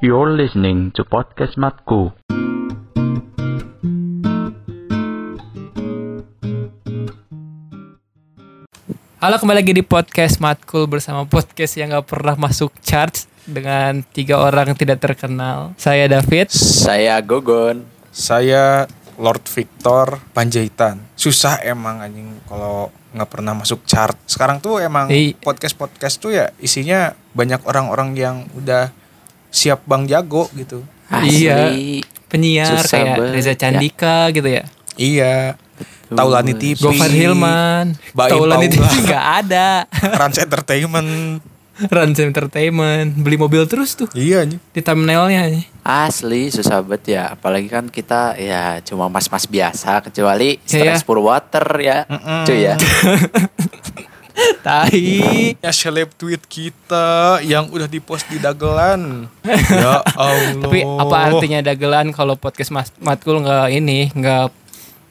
You're listening to Podcast Matku. Halo kembali lagi di podcast Matkul bersama podcast yang gak pernah masuk charts dengan tiga orang tidak terkenal. Saya David. Saya Gogon. Saya Lord Victor Panjaitan. Susah emang anjing kalau nggak pernah masuk chart. Sekarang tuh emang I- podcast-podcast tuh ya isinya banyak orang-orang yang udah siap bang jago gitu. Asli. Iya. Penyiar Susah kayak banget, Reza Candika gitu ya. Iya. Taulani TV. Gofar Hilman. Baim Taulan itu Paula. nggak ada. Rans Entertainment. Rans Entertainment. Beli mobil terus tuh Iya anjing. di thumbnailnya. Asli susah banget ya. Apalagi kan kita ya cuma mas-mas biasa kecuali Iya, stress ya. Purwater ya. Cuy ya. Tai. Ya seleb tweet kita yang udah dipost di dagelan. ya Allah. Tapi apa artinya dagelan kalau podcast Mas Matkul nggak ini nggak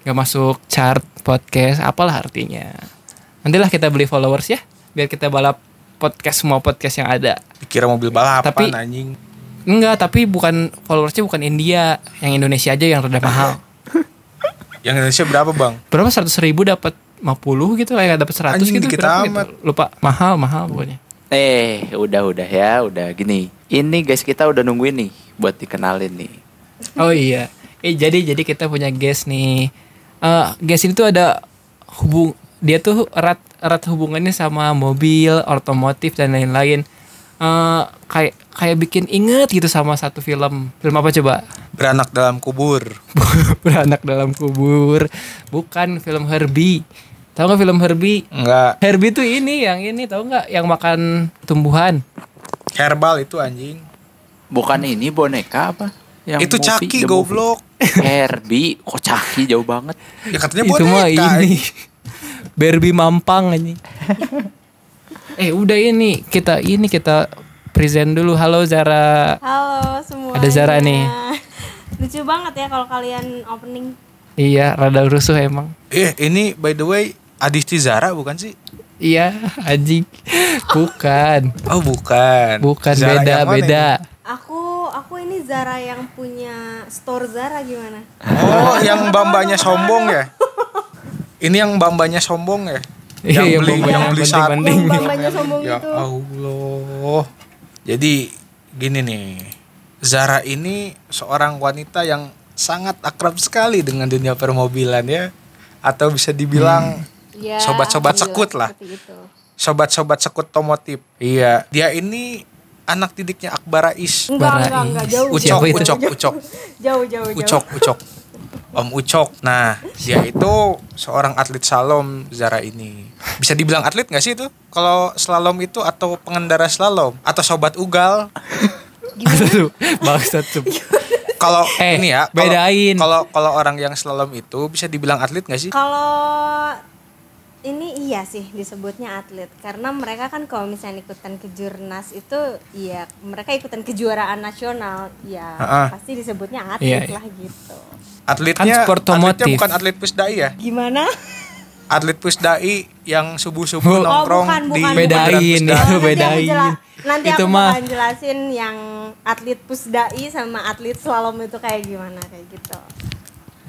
nggak masuk chart podcast? Apalah artinya? Nantilah kita beli followers ya, biar kita balap podcast semua podcast yang ada. Dikira mobil balapan Tapi- anjing. Enggak, tapi bukan followersnya bukan India, yang Indonesia aja yang rada mahal. Yang Indonesia berapa bang? Berapa seratus ribu dapat 50 gitu, kayak dapat 100 Anjing, gitu. dikit berapa amat. gitu. Lupa, mahal mahal pokoknya. Eh, udah udah ya, udah gini. Ini guys kita udah nungguin nih buat dikenalin nih. Oh iya. Eh jadi jadi kita punya guest nih. Eh guest ini tuh ada hubung dia tuh erat erat hubungannya sama mobil, otomotif dan lain-lain. Eh kayak kayak bikin inget gitu sama satu film. Film apa coba? Beranak dalam kubur. Beranak dalam kubur. Bukan film Herbie. Tahu nggak film Herbie? Enggak. Herbie tuh ini yang ini tahu nggak yang makan tumbuhan. Herbal itu anjing. Bukan ini boneka apa? Yang itu Caki goblok. Herbie, kok Caki jauh banget. Ya katanya itu boneka. mah ini. Barbie mampang anjing. eh udah ini kita ini kita present dulu halo Zara Halo semua. Ada Zara nih. Lucu banget ya kalau kalian opening. iya rada rusuh emang Eh ini by the way Adisti Zara bukan sih? iya anjing bukan Oh bukan. bukan Zara beda yang mana beda Aku aku ini Zara yang punya store Zara gimana? ini? Oh yang bambanya sombong ya? Ini yang bambanya sombong ya? Iya, Yang yang beli bambanya yang beli satu. Yang bambanya sombong Ya itu. Allah. Jadi gini nih. Zara ini seorang wanita yang sangat akrab sekali dengan dunia permobilan ya. Atau bisa dibilang Ya, Sobat-sobat sekut lah. sobat-sobat sekut tomotif. Iya, dia ini anak didiknya Akbar Rais. Enggak, Barais. enggak, enggak jauh. Ucok, itu? ucok, ucok, Jauh, jauh, jauh. ucok, ucok. Om Ucok. Nah, dia itu seorang atlet slalom Zara ini. Bisa dibilang atlet gak sih itu? Kalau slalom itu atau pengendara slalom atau sobat ugal? Bangsat tuh Kalau Eh, ini ya, kalau- bedain. Kalau kalau orang yang slalom itu bisa dibilang atlet gak sih? Kalau ini iya sih disebutnya atlet karena mereka kan kalau misalnya ikutan kejurnas itu ya mereka ikutan kejuaraan nasional ya Ha-ha. pasti disebutnya Iya, atlet iya. lah gitu. Atletnya, Kan sport atletnya otomotif. bukan atlet pusdai ya? Gimana? Atlet pusdai yang subuh-subuh Oh, nongkrong bukan, di bukan. Bedain, bundaran itu Pusdai. Oh, nanti aku bedain. jela- nanti Itu aku mah- jelasin yang atlet pusdai sama atlet slalom itu kayak gimana kayak gitu.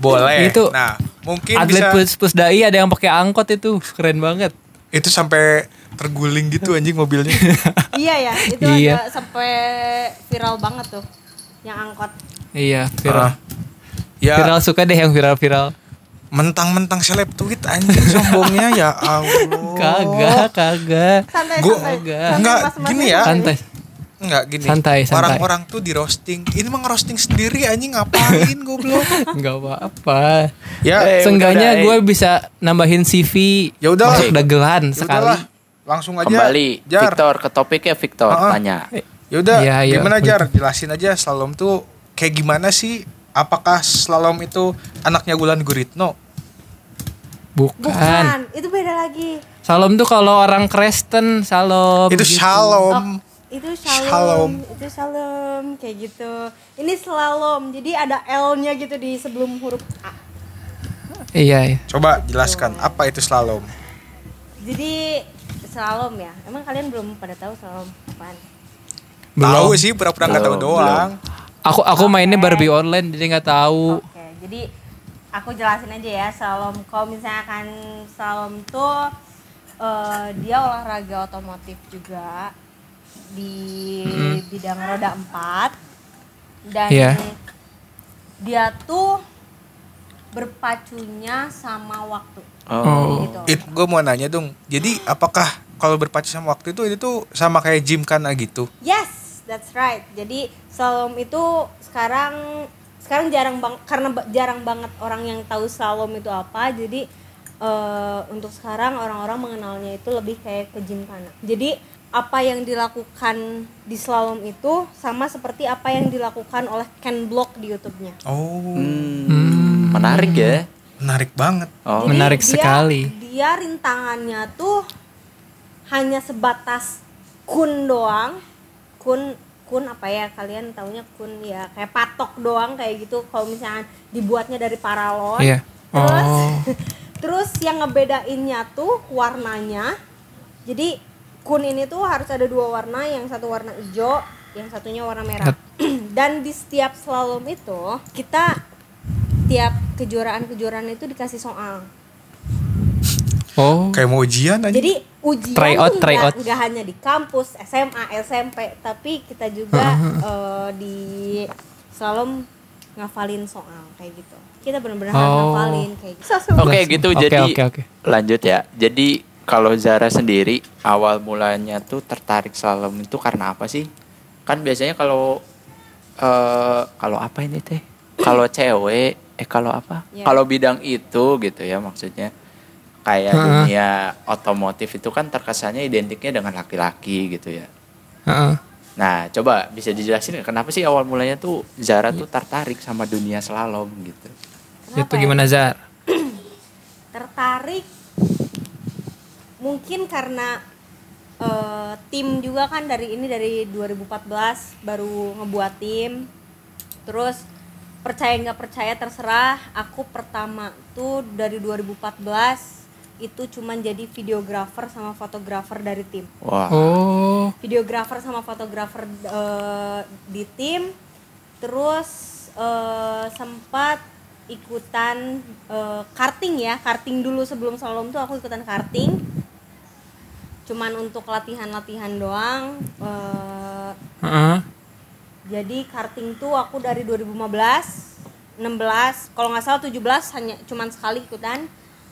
Boleh. Itu nah, mungkin atlet bisa pus pusdai ada yang pakai angkot itu keren banget itu sampai terguling gitu anjing mobilnya. iya ya, itu Iya. ada sampai viral banget tuh yang angkot. iya viral Ah. ya, viral suka deh yang viral-viral mentang-mentang seleb tweet anjing sombongnya ya Allah. kagak kagak Santai Gua- santai. Enggak. Gini ya. santai Enggak gini. Santai, santai. Orang-orang tuh di roasting. Ini mah ngerosting sendiri anjing ngapain goblok. nggak apa-apa ya, Eh, Seenggaknya gue bisa nambahin CV Ya udah. masuk dagelan ya sekali. udahlah. Langsung aja. Kembali Jar. Victor ke topiknya Victor Ha-ha. tanya. Ya udah, Iya, iya, gimana. Jar? Jelasin aja slalom tuh kayak gimana sih? Apakah slalom itu anaknya Gulan Guritno? Bukan. Bukan, itu beda lagi. Salom tuh kalau orang Kristen salom. itu gitu. shalom. Itu Shalom. shalom, itu shalom kayak gitu. Ini slalom, jadi ada L-nya gitu di sebelum huruf A. Iya, iya. Coba jelaskan apa itu slalom? Jadi slalom ya. Emang kalian belum pada tahu slalom apaan? Tahu Belum. sih pura-pura nggak tahu Belum, doang. Aku aku mainnya Barbie online jadi nggak tahu. Oke, jadi aku jelasin aja ya slalom. Kalau misalkan slalom tuh eh, dia olahraga otomotif juga di bidang roda empat dan Iya. dia tuh berpacunya sama waktu. Oh. Gitu. It, gue mau nanya dong. Jadi apakah kalau berpacu sama waktu itu itu sama kayak gym kana gitu? Yes, that's right. Jadi slalom itu sekarang sekarang jarang bang karena jarang banget orang yang tahu slalom itu apa. Jadi eh, untuk sekarang orang-orang mengenalnya itu lebih kayak ke gymkhana. Jadi apa yang dilakukan di slalom itu sama seperti apa yang dilakukan oleh Ken Block di YouTube-nya. Oh, Hmm, menarik ya. menarik banget. Oh. Jadi Menarik dia- sekali. Dia rintangannya tuh hanya sebatas kun doang. Kun kun apa ya kalian taunya kun ya kayak patok doang kayak gitu kalau misalnya dibuatnya dari paralon. Iya. Terus Oh. terus yang ngebedainnya tuh warnanya. Jadi kun ini tuh harus ada dua warna, yang satu warna hijau, yang satunya warna merah. Dan di setiap slalom itu kita tiap kejuaraan-kejuaraan itu dikasih soal. Oh. Kayak mau ujian aja. Jadi ujian Try out, try out. nggak hanya di kampus, SMA, SMP, tapi kita juga eh, di slalom ngafalin soal kayak gitu. Kita benar-benar Oh. ngafalin kayak gitu. Oke gitu Oke, jadi oke, oke. lanjut ya. Jadi kalau Zara sendiri awal mulanya tuh tertarik slalom itu karena apa sih? Kan biasanya kalau eh kalau apa ini teh? Kalau cewek eh kalau apa? Ya. Kalau bidang itu gitu ya maksudnya. Kayak Heeh. dunia otomotif itu kan terkesannya identiknya dengan laki-laki gitu ya. Heeh. Nah, coba bisa dijelasin kenapa sih awal mulanya tuh Zara tuh tertarik sama dunia slalom gitu? Itu Kenapa ya? gimana Zar? tertarik mungkin karena eh, tim juga kan dari ini dari 2014 baru ngebuat tim. Terus percaya nggak percaya terserah. Aku pertama tuh dari 2014 itu cuman jadi videografer sama fotografer dari tim. Wah. Oh. videografer sama fotografer eh, di tim. Terus eh, sempat ikutan eh, karting ya. Karting dulu sebelum slalom tuh aku ikutan karting cuman untuk latihan-latihan doang eh, Heeh. jadi karting tuh aku dari 2015 16 kalau nggak salah 17 hanya cuman sekali ikutan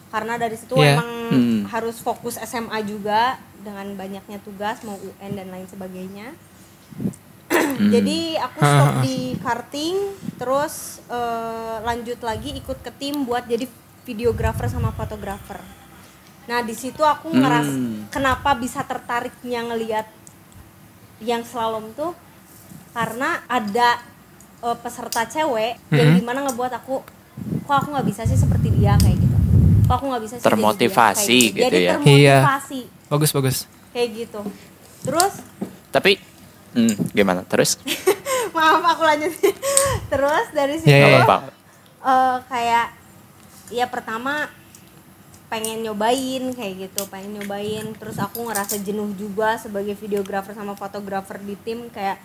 karena dari situ Iya. emang Hmm. harus fokus SMA juga dengan banyaknya tugas mau UN dan lain sebagainya jadi aku stop di karting terus eh, lanjut lagi ikut ke tim buat jadi videografer sama fotografer nah di situ aku ngeras Hmm. kenapa bisa tertariknya ngelihat yang slalom tuh karena ada eh, peserta cewek yang Mhm. di mana ngebuat aku kok aku nggak bisa sih seperti dia kayak gitu kok aku nggak bisa sih jadi dia, Termotivasi kayak gitu jadi ya. termotivasi Bagus bagus. kayak gitu terus Tapi hmm, gimana? Terus? maaf aku lanjut terus dari situ Iya, iya, iya. apa-apa. eh, kayak ya pertama pengen nyobain kayak gitu pengen nyobain terus aku ngerasa jenuh juga sebagai videografer sama fotografer di tim kayak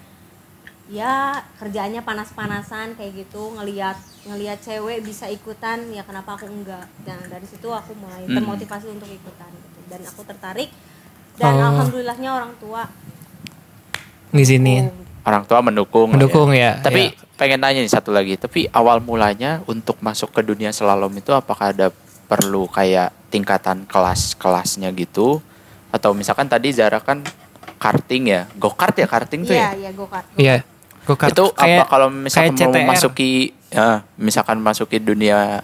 ya kerjaannya panas-panasan kayak gitu ngelihat ngelihat cewek bisa ikutan ya kenapa aku enggak dan dari situ aku mulai Hmm. termotivasi untuk ikutan gitu dan aku tertarik dan Oh. alhamdulillahnya orang tua Ngizinin. Orang tua mendukung. lah Mendukung ya, Tapi ya. pengen nanya nih satu lagi. Tapi awal mulanya untuk masuk ke dunia slalom itu apakah ada perlu kayak tingkatan kelas-kelasnya gitu? Atau misalkan tadi Zara kan karting ya, go kart ya karting tuh iya ya? iya go kart Iya. Go-kart. itu apa kalau misalkan mau CTR. masuki ya misalkan masuki dunia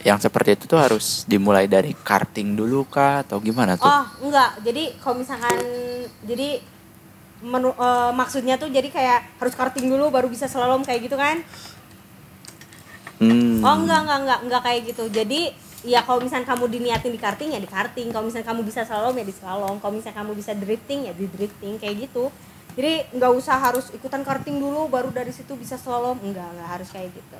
yang seperti itu tuh harus dimulai dari karting dulu kah atau gimana tuh? Oh enggak, jadi kalau misalkan jadi menu, eh, maksudnya tuh jadi kayak harus karting dulu baru bisa slalom kayak gitu kan? Hmm. Oh enggak enggak enggak enggak kayak gitu. Jadi ya kalau misalkan kamu diniatin di karting ya di karting, kalau misalkan kamu bisa slalom ya di slalom, kalau misalkan kamu bisa drifting ya di drifting kayak gitu. Jadi nggak usah harus ikutan karting dulu baru dari situ bisa slalom, enggak enggak harus kayak gitu.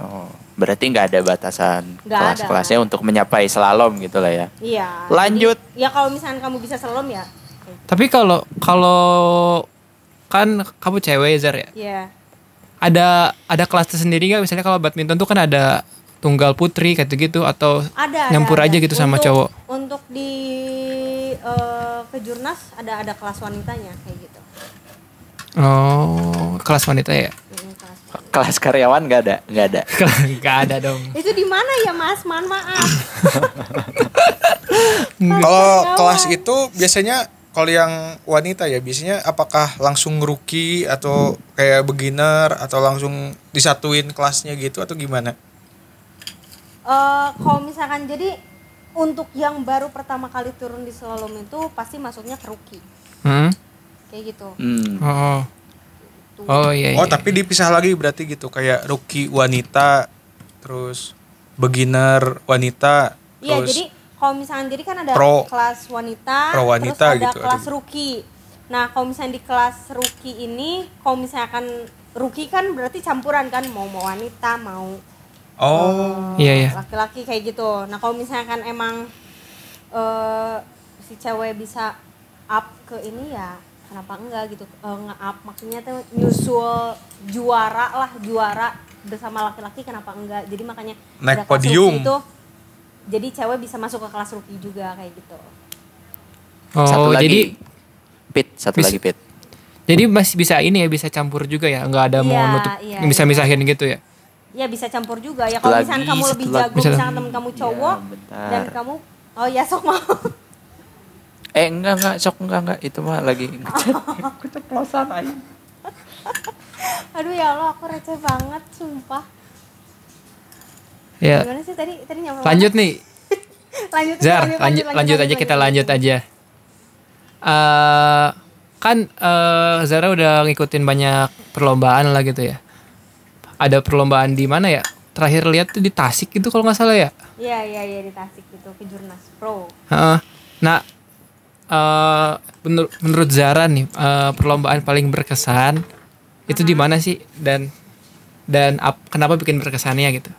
Oh, berarti nggak ada batasan Nggak ada. kelas-kelasnya untuk menyapai slalom gitu lah ya? Iya. Lanjut. jadi- ya kalau misalkan kamu bisa slalom ya. Tapi kalau kalau kan kamu cewek Zar ya. Iya. Ada ada kelas tersendiri nggak misalnya kalau badminton tuh kan ada tunggal putri kayak gitu atau Ada, nyampur ada. aja gitu sama Untuk- cowok. Untuk di eh, kejurnas ada ada kelas wanitanya kayak gitu. Oh, kelas wanita ya? Mm, kelas wanita. Kelas karyawan nggak ada, nggak ada. Gak ada dong. Itu di mana ya Mas? Mohon maaf. Kalau kelas itu biasanya kalau yang wanita ya biasanya apakah langsung rookie atau kayak beginner atau langsung disatuin kelasnya gitu atau gimana? Eh, kalau misalkan jadi untuk yang baru pertama kali turun di slalom itu pasti masuknya ke rookie Hmm? kayak gitu. Hmm. Oh. Oh iya. Oh iya. tapi dipisah lagi berarti gitu kayak rookie wanita terus beginner wanita Iya, terus jadi kalau misalkan jadi kan ada Pro- kelas wanita, pro wanita terus ada gitu, kelas ada- rookie. Nah, kalau misalnya di kelas rookie ini, kalau misalkan rookie kan berarti campuran kan, mau mau wanita, mau oh Iya iya. laki-laki kayak gitu. Nah, kalau misalkan emang eh si cewek bisa up ke ini ya kenapa enggak gitu Eh, nge-up maksudnya tuh nyusul juara lah juara bersama laki-laki kenapa enggak jadi makanya Naik podium. itu jadi cewek bisa masuk ke kelas rookie juga kayak gitu Oh satu lagi, jadi Pit, satu Bis- lagi Pit. jadi masih bisa ini ya bisa campur juga ya nggak ada mau Iya, nutup iya, bisa iya. misahin gitu ya. Ya bisa campur juga ya kalau misalkan kamu lebih jago Bisa- misalkan temen kamu cowok Ya, bentar. dan kamu oh ya sok mau Eh enggak enggak, sok enggak enggak, itu mah lagi keceplosan aja. aduh ya Allah aku receh banget sumpah Ya. gimana sih tadi tadi nyampe Lanjut nih, lanjut Zar, lanjut lanjut aja kita lanjut aja. Eh kan eh Zara udah ngikutin banyak perlombaan lah gitu ya. Ada perlombaan di mana ya? Terakhir lihat tuh di Tasik gitu kalau nggak salah ya. Iya iya iya di Tasik gitu ke Jurnas Pro. Heeh. Nah, eh menurut menurut Zara nih eh, perlombaan paling berkesan itu di mana sih dan dan ap- kenapa bikin berkesannya gitu?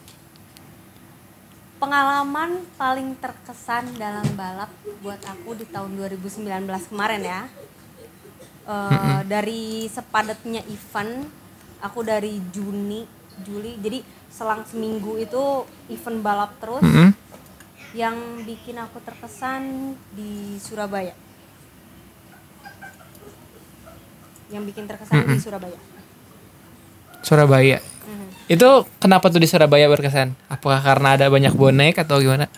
Pengalaman paling terkesan dalam balap buat aku di tahun 2019 kemarin ya. Eh, Dari sepadatnya event, aku dari Juni, Juli, jadi selang seminggu itu event balap terus. Mm-mm. Yang bikin aku terkesan di Surabaya. Yang bikin terkesan di Surabaya. Surabaya. Mhm. Itu kenapa tuh di Surabaya berkesan? Apakah karena ada banyak bonek atau gimana?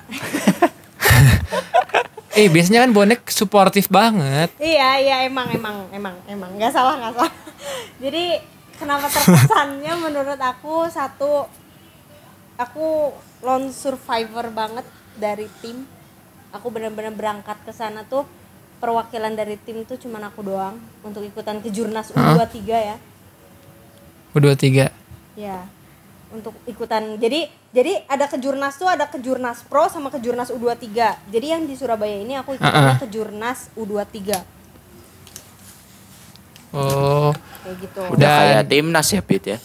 eh biasanya kan bonek suportif banget. Iya iya emang emang emang emang nggak salah nggak salah. Jadi kenapa terkesannya menurut aku satu aku lone survivor banget dari tim. Aku benar-benar berangkat ke sana tuh perwakilan dari tim tuh cuman aku doang untuk ikutan ke Jurnas U23 ya. Udah tiga. Ya. Untuk ikutan. Jadi jadi ada kejurnas tuh ada kejurnas pro sama kejurnas U23. Jadi yang di Surabaya ini aku ikutannya Uh-uh. kejurnas U23 Oh, kayak gitu. Udah Dan- kayak timnas ya Pit ya.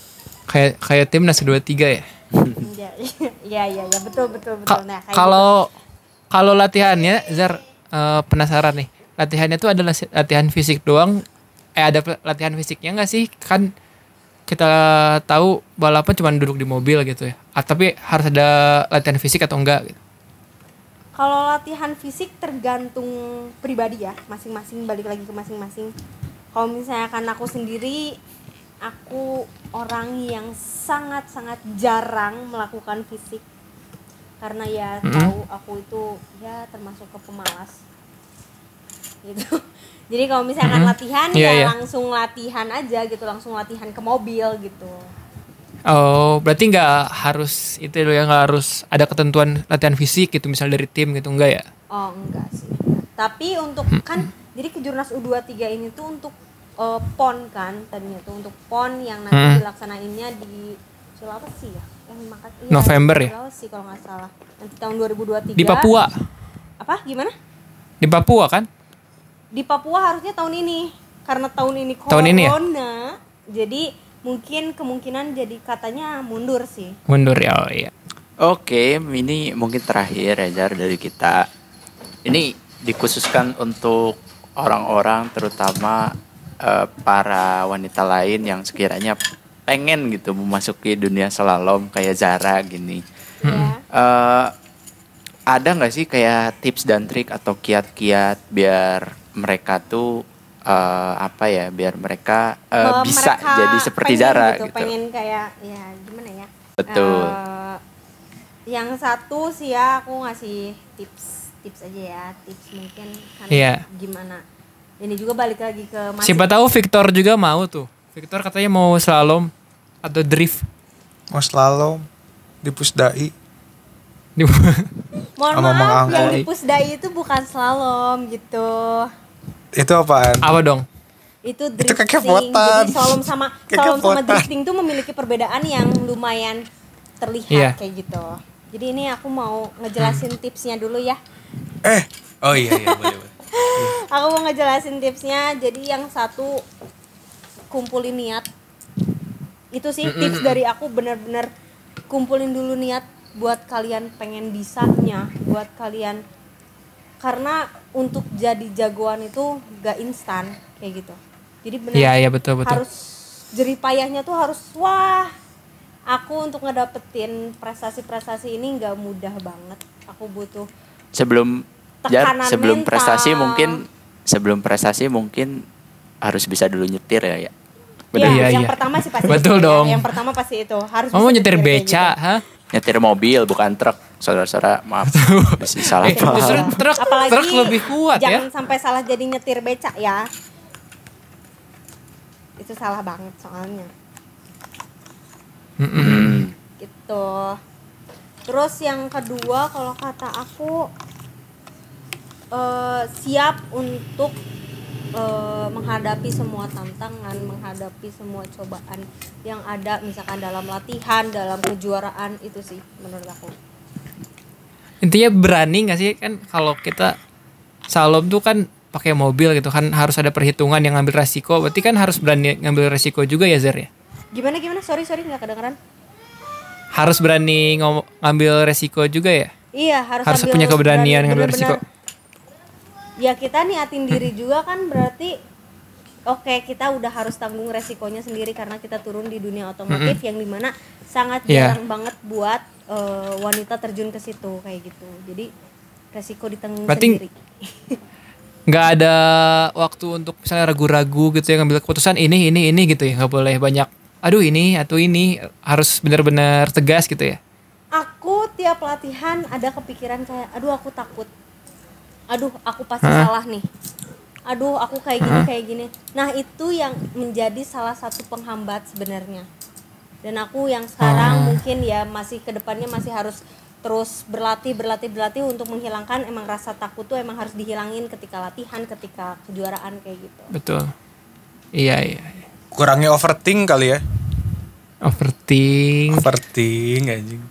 kayak kayak timnas dua tiga ya. Iya, iya, iya, betul, betul, betul. Ka- Nah, kalau kalau latihannya Zar eh, penasaran nih. Latihannya tuh ada lasi- latihan fisik doang. Eh ada latihan fisiknya nggak sih? Kan kita tahu balapan cuma duduk di mobil gitu ya. Ah, tapi harus ada latihan fisik atau enggak gitu. gitu. kalau latihan fisik tergantung pribadi ya, masing-masing balik lagi ke masing-masing. Kalau misalkan aku sendiri, aku orang yang sangat-sangat jarang melakukan fisik karena ya tahu aku itu ya termasuk ke pemalas gitu. Jadi kalau misalkan latihan Iya, ya iya. langsung latihan aja gitu, langsung latihan ke mobil gitu. Oh, berarti nggak harus itu loh ya nggak harus ada ketentuan latihan fisik gitu misal dari tim gitu enggak ya? Oh enggak sih. Tapi untuk kan jadi kejurnas U23 ini tuh untuk eh, PON kan tadinya tuh untuk PON yang nanti Hmm. dilaksanainnya di Sulawesi ya. Yang makan iya, November di ya? Sulawesi kalau nggak salah. Nanti tahun 2023. Di Papua. Apa? Gimana? Di Papua kan? Di Papua harusnya tahun ini. Karena tahun ini corona. Tahun ini ya? Jadi mungkin kemungkinan jadi katanya mundur sih. Mundur ya. Oh, iya. Oke, ini mungkin terakhir Rejar dari kita. Ini dikhususkan untuk orang-orang terutama eh, para wanita lain yang sekiranya pengen gitu memasuki dunia slalom kayak Zara gini. ya. eh ada nggak sih kayak tips dan trik atau kiat-kiat biar mereka tuh eh, apa ya biar mereka Bahwa bisa mereka jadi seperti pengen Zara gitu, gitu. pengen kayak ya gimana ya Betul. Eh, yang satu sih ya aku ngasih tips tips aja ya tips mungkin kan Iya. gimana ini juga balik lagi ke masing- Siapa tahu Victor juga mau tuh. Victor katanya mau slalom atau drift. Mau slalom di pusdai. mohon sama Mang maaf yang di pusdai itu bukan slalom gitu Itu apaan? Apa dong? itu Itu drifting kekepotan. jadi slalom sama slalom sama drifting tuh memiliki perbedaan yang lumayan terlihat Iya. kayak gitu jadi ini aku mau ngejelasin tipsnya dulu ya Eh, oh iya iya boleh boleh. aku mau ngejelasin tipsnya. Jadi yang satu kumpulin niat. Itu sih tips dari aku bener-bener kumpulin dulu niat buat kalian pengen bisanya buat kalian. Karena untuk jadi jagoan itu gak instan kayak gitu. Jadi bener Iya, iya betul betul. harus jeripayahnya tuh harus wah aku untuk ngedapetin prestasi-prestasi ini nggak mudah banget. Aku butuh sebelum Tekanan sebelum mental. prestasi mungkin sebelum prestasi mungkin harus bisa dulu nyetir ya ya. Iya, Iya, yang iya. pertama sih pasti Betul itu ya. dong. Yang pertama pasti itu harus. Kamu nyetir beca, gitu. hah? Nyetir mobil bukan truk. Saudara-saudara, maaf. Bisa salah Eh, paham. justru truk, Apalagi truk lebih kuat jangan ya. sampai salah jadi nyetir beca ya. Itu salah banget soalnya. Hmm. Gitu. Terus yang kedua kalau kata aku eh, siap untuk eh, menghadapi semua tantangan, menghadapi semua cobaan yang ada misalkan dalam latihan, dalam kejuaraan itu sih menurut aku. Intinya berani gak sih kan kalau kita slalom tuh kan pakai mobil gitu kan harus ada perhitungan yang ngambil resiko. Berarti kan harus berani ngambil resiko juga ya Zer ya. Gimana gimana? Sorry sorry nggak kedengeran. Harus berani ngom- ngambil resiko juga ya. Iya harus Harus ambil punya keberanian berani, ngambil bener-bener. resiko. Ya kita niatin diri juga kan berarti oke kita udah harus tanggung resikonya sendiri karena kita turun di dunia otomotif yang di mana sangat Iya. jarang banget buat eh, wanita terjun ke situ kayak gitu. Jadi resiko ditanggung Berarti sendiri. nggak ada waktu untuk misalnya ragu-ragu gitu ya ngambil keputusan ini ini ini gitu ya nggak boleh banyak aduh ini atau ini harus benar-benar tegas gitu ya Aku tiap latihan ada kepikiran kayak aduh aku takut. Aduh aku pasti Hah? salah nih. Aduh aku kayak gini kayak gini. Nah, itu yang menjadi salah satu penghambat sebenarnya. Dan aku yang sekarang Oh. mungkin ya masih ke depannya masih harus terus berlatih berlatih berlatih untuk menghilangkan emang rasa takut tuh emang harus dihilangin ketika latihan, ketika kejuaraan kayak gitu. betul iya iya iya. Kurangnya overthink kali ya. overthink Overthink anjing.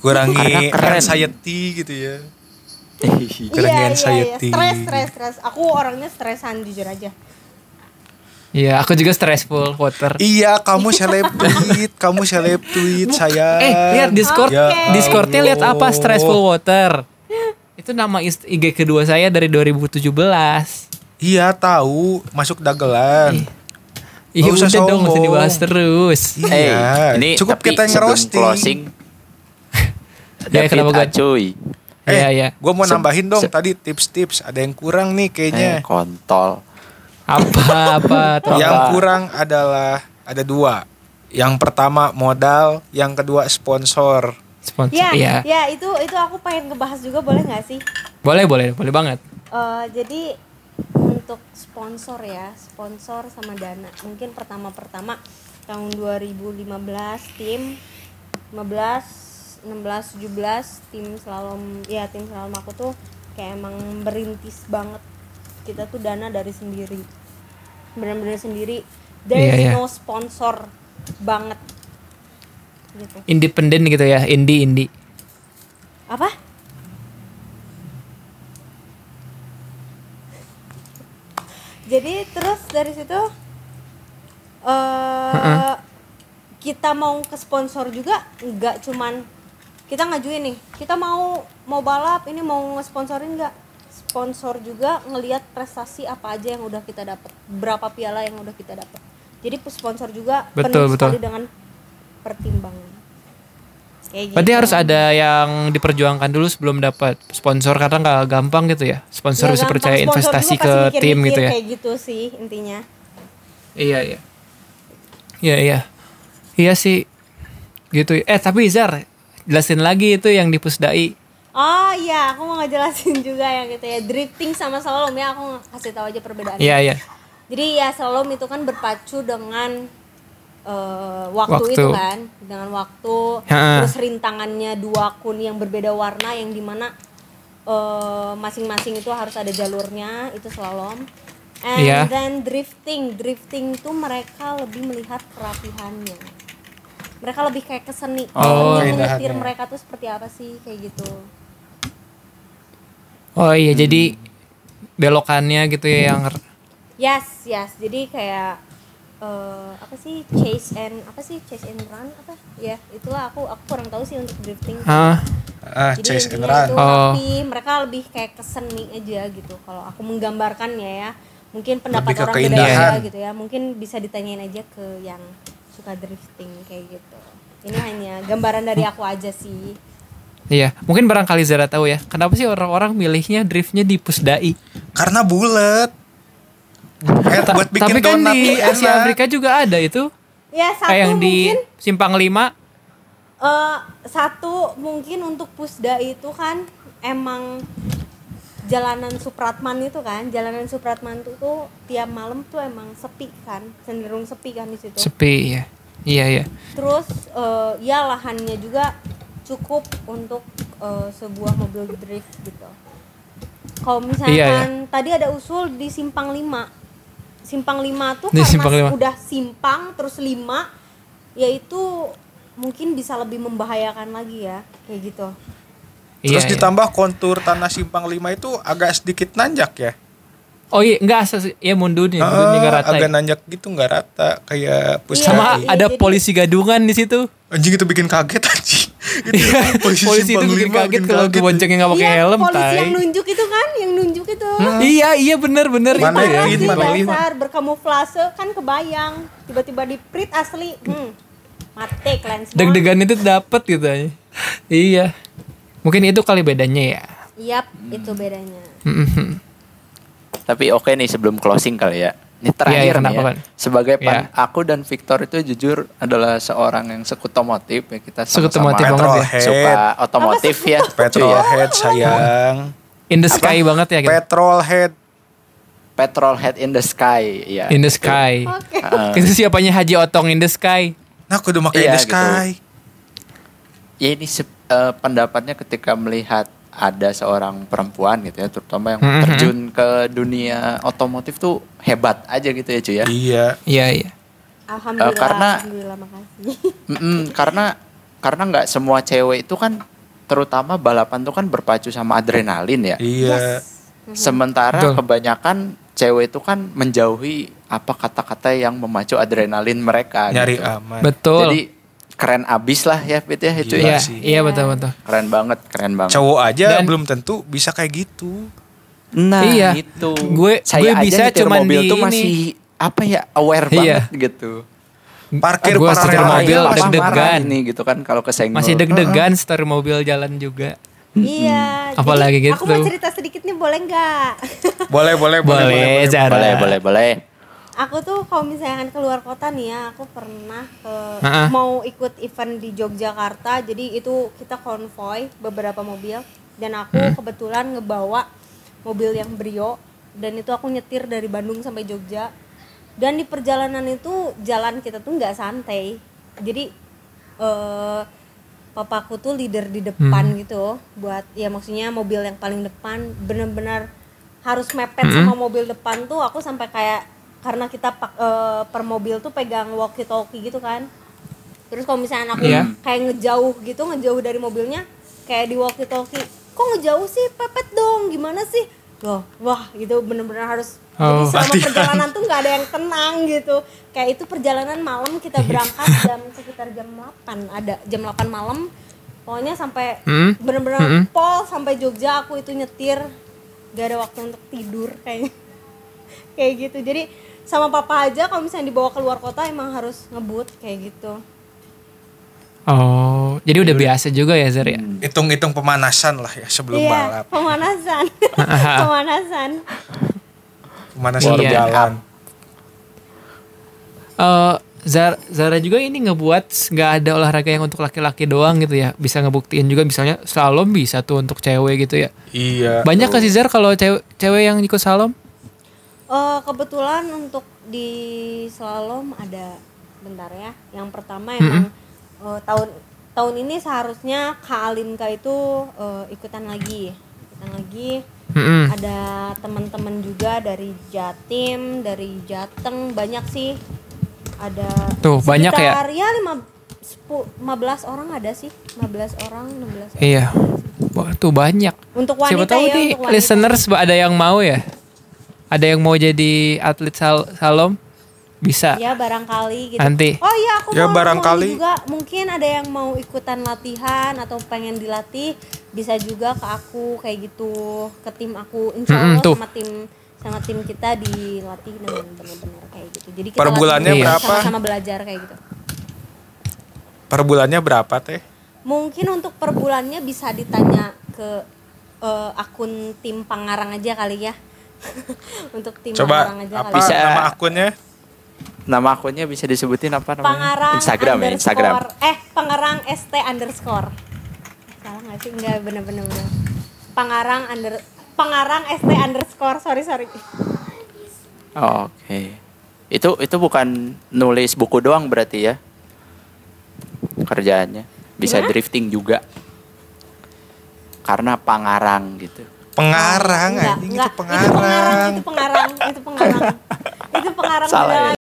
Kurangi anxiety gitu ya. Iya, Kurangi iya, iya. anxiety. Stres, stres, stres. Aku orangnya stresan jujur aja. Iya, aku juga stressful water. Iya, kamu seleb tweet, kamu seleb tweet saya. Eh, lihat Discord. Ya Discordnya lihat apa? Stressful water. Itu nama IG kedua saya dari 2017. Iya, tahu, masuk dagelan. Iya usah udah dong, masih dibahas terus. Eh, Iya, ini cukup tapi kita ngerosting. closing. Ya, kenapa gak- Acuy. Eh, Iya, iya. Gue mau nambahin dong se- tadi tips-tips. Ada yang kurang nih Eh, kayaknya. kontol. Apa apa yang apa? kurang adalah ada dua. Yang pertama modal, yang kedua sponsor. Sponsor. Ya, Iya. ya itu itu aku pengen ngebahas juga boleh nggak sih? Boleh, boleh, boleh banget. Eh, jadi untuk sponsor ya, sponsor sama dana. Mungkin pertama-pertama tahun 2015 tim 15 16 17 tim slalom ya tim slalom aku tuh kayak emang berintis banget. Kita tuh dana dari sendiri. Benar-benar sendiri. There Iya, is iya. no sponsor banget. Gitu. Independen gitu ya, indie indie. Apa? Jadi terus dari situ eh kita mau ke sponsor juga nggak cuman kita ngajuin nih kita mau mau balap ini mau ngesponsorin nggak sponsor juga ngelihat prestasi apa aja yang udah kita dapat berapa piala yang udah kita dapat jadi sponsor juga Betul, penuh betul. sekali dengan pertimbangan kayak Berarti gitu. harus ada yang diperjuangkan dulu sebelum dapat sponsor karena nggak gampang gitu ya. Sponsor Ya, bisa gampang. percaya Sponsor investasi ke tim gitu ya. kayak gitu sih intinya Iya iya. Iya iya. Iya sih. Gitu. Eh tapi Zar, jelasin lagi itu yang di Pusdai. oh iya aku mau ngejelasin juga yang gitu ya drifting sama slalom ya aku kasih tahu aja perbedaannya Iya iya. Jadi ya slalom itu kan berpacu dengan eh, waktu, Waktu. itu kan, dengan waktu, Ha. terus rintangannya dua kun yang berbeda warna yang di mana eh, masing-masing itu harus ada jalurnya, itu slalom. And Iya. then drifting, drifting itu mereka lebih melihat kerapihannya. Mereka lebih kayak ke seni. Oh. Seni menyetir Keindahannya. mereka tuh seperti apa sih kayak gitu. Oh iya jadi belokannya gitu ya yang Yes, yes. Jadi kayak eh, apa sih chase and apa sih chase and run apa? Ya itulah aku aku kurang tahu sih untuk drifting. ah Ah, Jadi chase and run. itu Oh. tapi mereka lebih kayak ke seni aja gitu. Kalau aku menggambarkannya ya, mungkin pendapat Lebih ke orang beda gitu ya. Mungkin bisa ditanyain aja ke yang suka drifting kayak gitu. Ini hanya gambaran dari aku aja sih. iya. Mungkin barangkali Zara tahu ya. Kenapa sih orang-orang milihnya driftnya di Pusdai? Karena bulat. Eh, buat bikin Tapi kan donat di Asia enak. Afrika juga ada itu. Ya satu Kayak yang di mungkin Simpang 5 Eh, satu mungkin untuk pusda itu kan emang jalanan Supratman itu kan jalanan Supratman itu tuh tiap malam tuh emang sepi kan cenderung sepi kan di situ sepi ya. Iya iya. terus eh, ya lahannya juga cukup untuk eh, sebuah mobil drift gitu kalau misalkan Iya, tadi ada usul di simpang 5 simpang 5 tuh Di karena simpang lima. udah simpang terus 5 yaitu mungkin bisa lebih membahayakan lagi ya kayak gitu Terus iya, iya. ditambah kontur tanah simpang 5 itu agak sedikit nanjak ya. Oh iya, enggak asal ya mundurnya, mundurnya nggak Ah, rata. agak ya. nanjak gitu nggak rata kayak pusat. Sama Iya, ada jadi- polisi gadungan di situ. Anjing itu bikin kaget anjing. itu Iya, polisi, polisi itu bikin 5 kaget kalau boncengnya nggak pakai iya helm, polisi tai. yang nunjuk itu kan yang nunjuk itu Iya, iya benar benar itu Mana ya. sih mana dasar berkamuflase kan kebayang tiba-tiba di print asli hmm mate kalian semua Deg-degan itu dapat gitu aja. Iya. Mungkin itu kali bedanya ya. Yap, itu bedanya. Mhm. Tapi oke nih sebelum closing kali ya. Ini terakhir Iya, iya, nih kenapa, ya. Pan? Sebagai pan- Iya. aku dan Victor itu jujur adalah seorang yang sekutomotif ya kita Sekutomotif banget ya. Suka otomotif ya. ya. Petrolhead sayang. In the sky banget ya gitu. Petrolhead. Petrolhead in the sky ya. In the sky. Oke. Heeh. Itu siapanya Haji Otong in the sky. Nah, aku udah pakai Iya, the gitu. sky. ya ini eh, pendapatnya ketika melihat ada seorang perempuan gitu ya terutama yang terjun ke dunia otomotif tuh hebat aja gitu ya cuy ya. Iya. Iya, iya. Alhamdulillah, Eh, karena- alhamdulillah makasih. Mm-mm, karena karena nggak semua cewek itu kan terutama balapan tuh kan berpacu sama adrenalin ya. Iya. Sementara Betul. kebanyakan cewek itu kan menjauhi apa kata-kata yang memacu adrenalin mereka. Nyari gitu. aman. Betul. Jadi keren abis lah ya Fit ya itu Iya ya. Iya, sih. iya betul betul. Keren banget, keren banget. Cowok aja Dan- belum tentu bisa kayak gitu. Nah, Iya. itu. Gue- Saya gue bisa cuman mobil di tuh ini. masih apa ya aware Iya. banget gitu. Parkir paralel setir mobil Papa deg-degan. ini gitu kan kalau kesenggol. Masih deg-degan setir mobil jalan juga. Iya. jadi Apalagi gitu. Aku mau cerita sedikit nih boleh nggak? Boleh, boleh, boleh, Boleh, boleh. Zara. Boleh, boleh, boleh. Aku tuh kalau misalkan keluar kota nih ya, aku pernah ke Ha-ha. mau ikut event di Yogyakarta. Jadi itu kita konvoy beberapa mobil dan aku Hmm. kebetulan ngebawa mobil yang Brio dan itu aku nyetir dari Bandung sampai Jogja. Dan di perjalanan itu jalan kita tuh nggak santai. Jadi eh papaku tuh leader di depan Hmm. gitu buat ya maksudnya mobil yang paling depan bener-bener harus mepet Hmm. sama mobil depan tuh aku sampai kayak karena kita pak, eh, per mobil tuh pegang walkie talkie gitu kan terus kalau misalnya aku Iya. kayak ngejauh gitu ngejauh dari mobilnya kayak di walkie talkie kok ngejauh sih pepet dong gimana sih loh wah gitu bener-bener harus jadi Oh. selama Latihan. perjalanan tuh nggak ada yang tenang gitu kayak itu perjalanan malam kita berangkat jam sekitar jam 8 ada jam 8 malam pokoknya sampai Hmm. bener-bener Hmm. pol sampai Jogja aku itu nyetir gak ada waktu untuk tidur kayaknya kayak gitu jadi sama papa aja kalau misalnya dibawa keluar kota emang harus ngebut kayak gitu Oh, jadi udah biasa juga ya Zer ya? Hitung-hitung pemanasan lah ya sebelum iya balap. pemanasan pemanasan Pemanasan Iya. berjalan. Eh, Zara, Zara juga ini ngebuat nggak ada olahraga yang untuk laki-laki doang gitu ya. Bisa ngebuktiin juga misalnya slalom bisa tuh untuk cewek gitu ya. Iya. Banyak kasih Zar kalau cewek, cewek yang ikut slalom? Eh, kebetulan untuk di slalom ada bentar ya. Yang pertama emang eh, tahun tahun ini seharusnya Kak Alinka itu eh, ikutan lagi, ikutan lagi. Mm-mm. Ada teman-teman juga dari Jatim, dari Jateng banyak sih. Ada Tuh, banyak ya? sekitar ya lima, sepu- 15 orang ada sih, 15 orang, 16 orang. Iya. Wah, tuh banyak. Untuk Siapa wanita tahu ya, nih untuk wanita. listeners ada yang mau ya? Ada yang mau jadi atlet sal- slalom? Bisa. Ya barangkali gitu. Nanti. Oh iya aku Ya, mau barangkali. juga mungkin ada yang mau ikutan latihan atau pengen dilatih bisa juga ke aku kayak gitu ke tim aku insya Allah tuh. sama tim sama tim kita dilatih dengan benar-benar kayak gitu. Jadi kita Per bulannya sama- berapa? Sama-sama belajar kayak gitu. Per bulannya berapa teh? Mungkin untuk per bulannya bisa ditanya ke eh, akun tim Pangarang aja kali ya. untuk tim Coba aja apa kali. Bisa. nama akunnya? Nama akunnya bisa disebutin apa namanya? Pangarang Instagram ya, Instagram. Eh, Pangarang ST underscore. Salah nggak sih? Enggak bener-bener. bener. Pangarang under Pangarang ST underscore. Sorry sorry. Oh, Oke. Itu itu bukan nulis buku doang berarti ya? Kerjaannya. Bisa Gimana? drifting juga. Karena pangarang gitu pengarang enggak, anjing enggak. itu pengarang. Itu pengarang, itu pengarang, itu pengarang. itu pengarang Salah ya.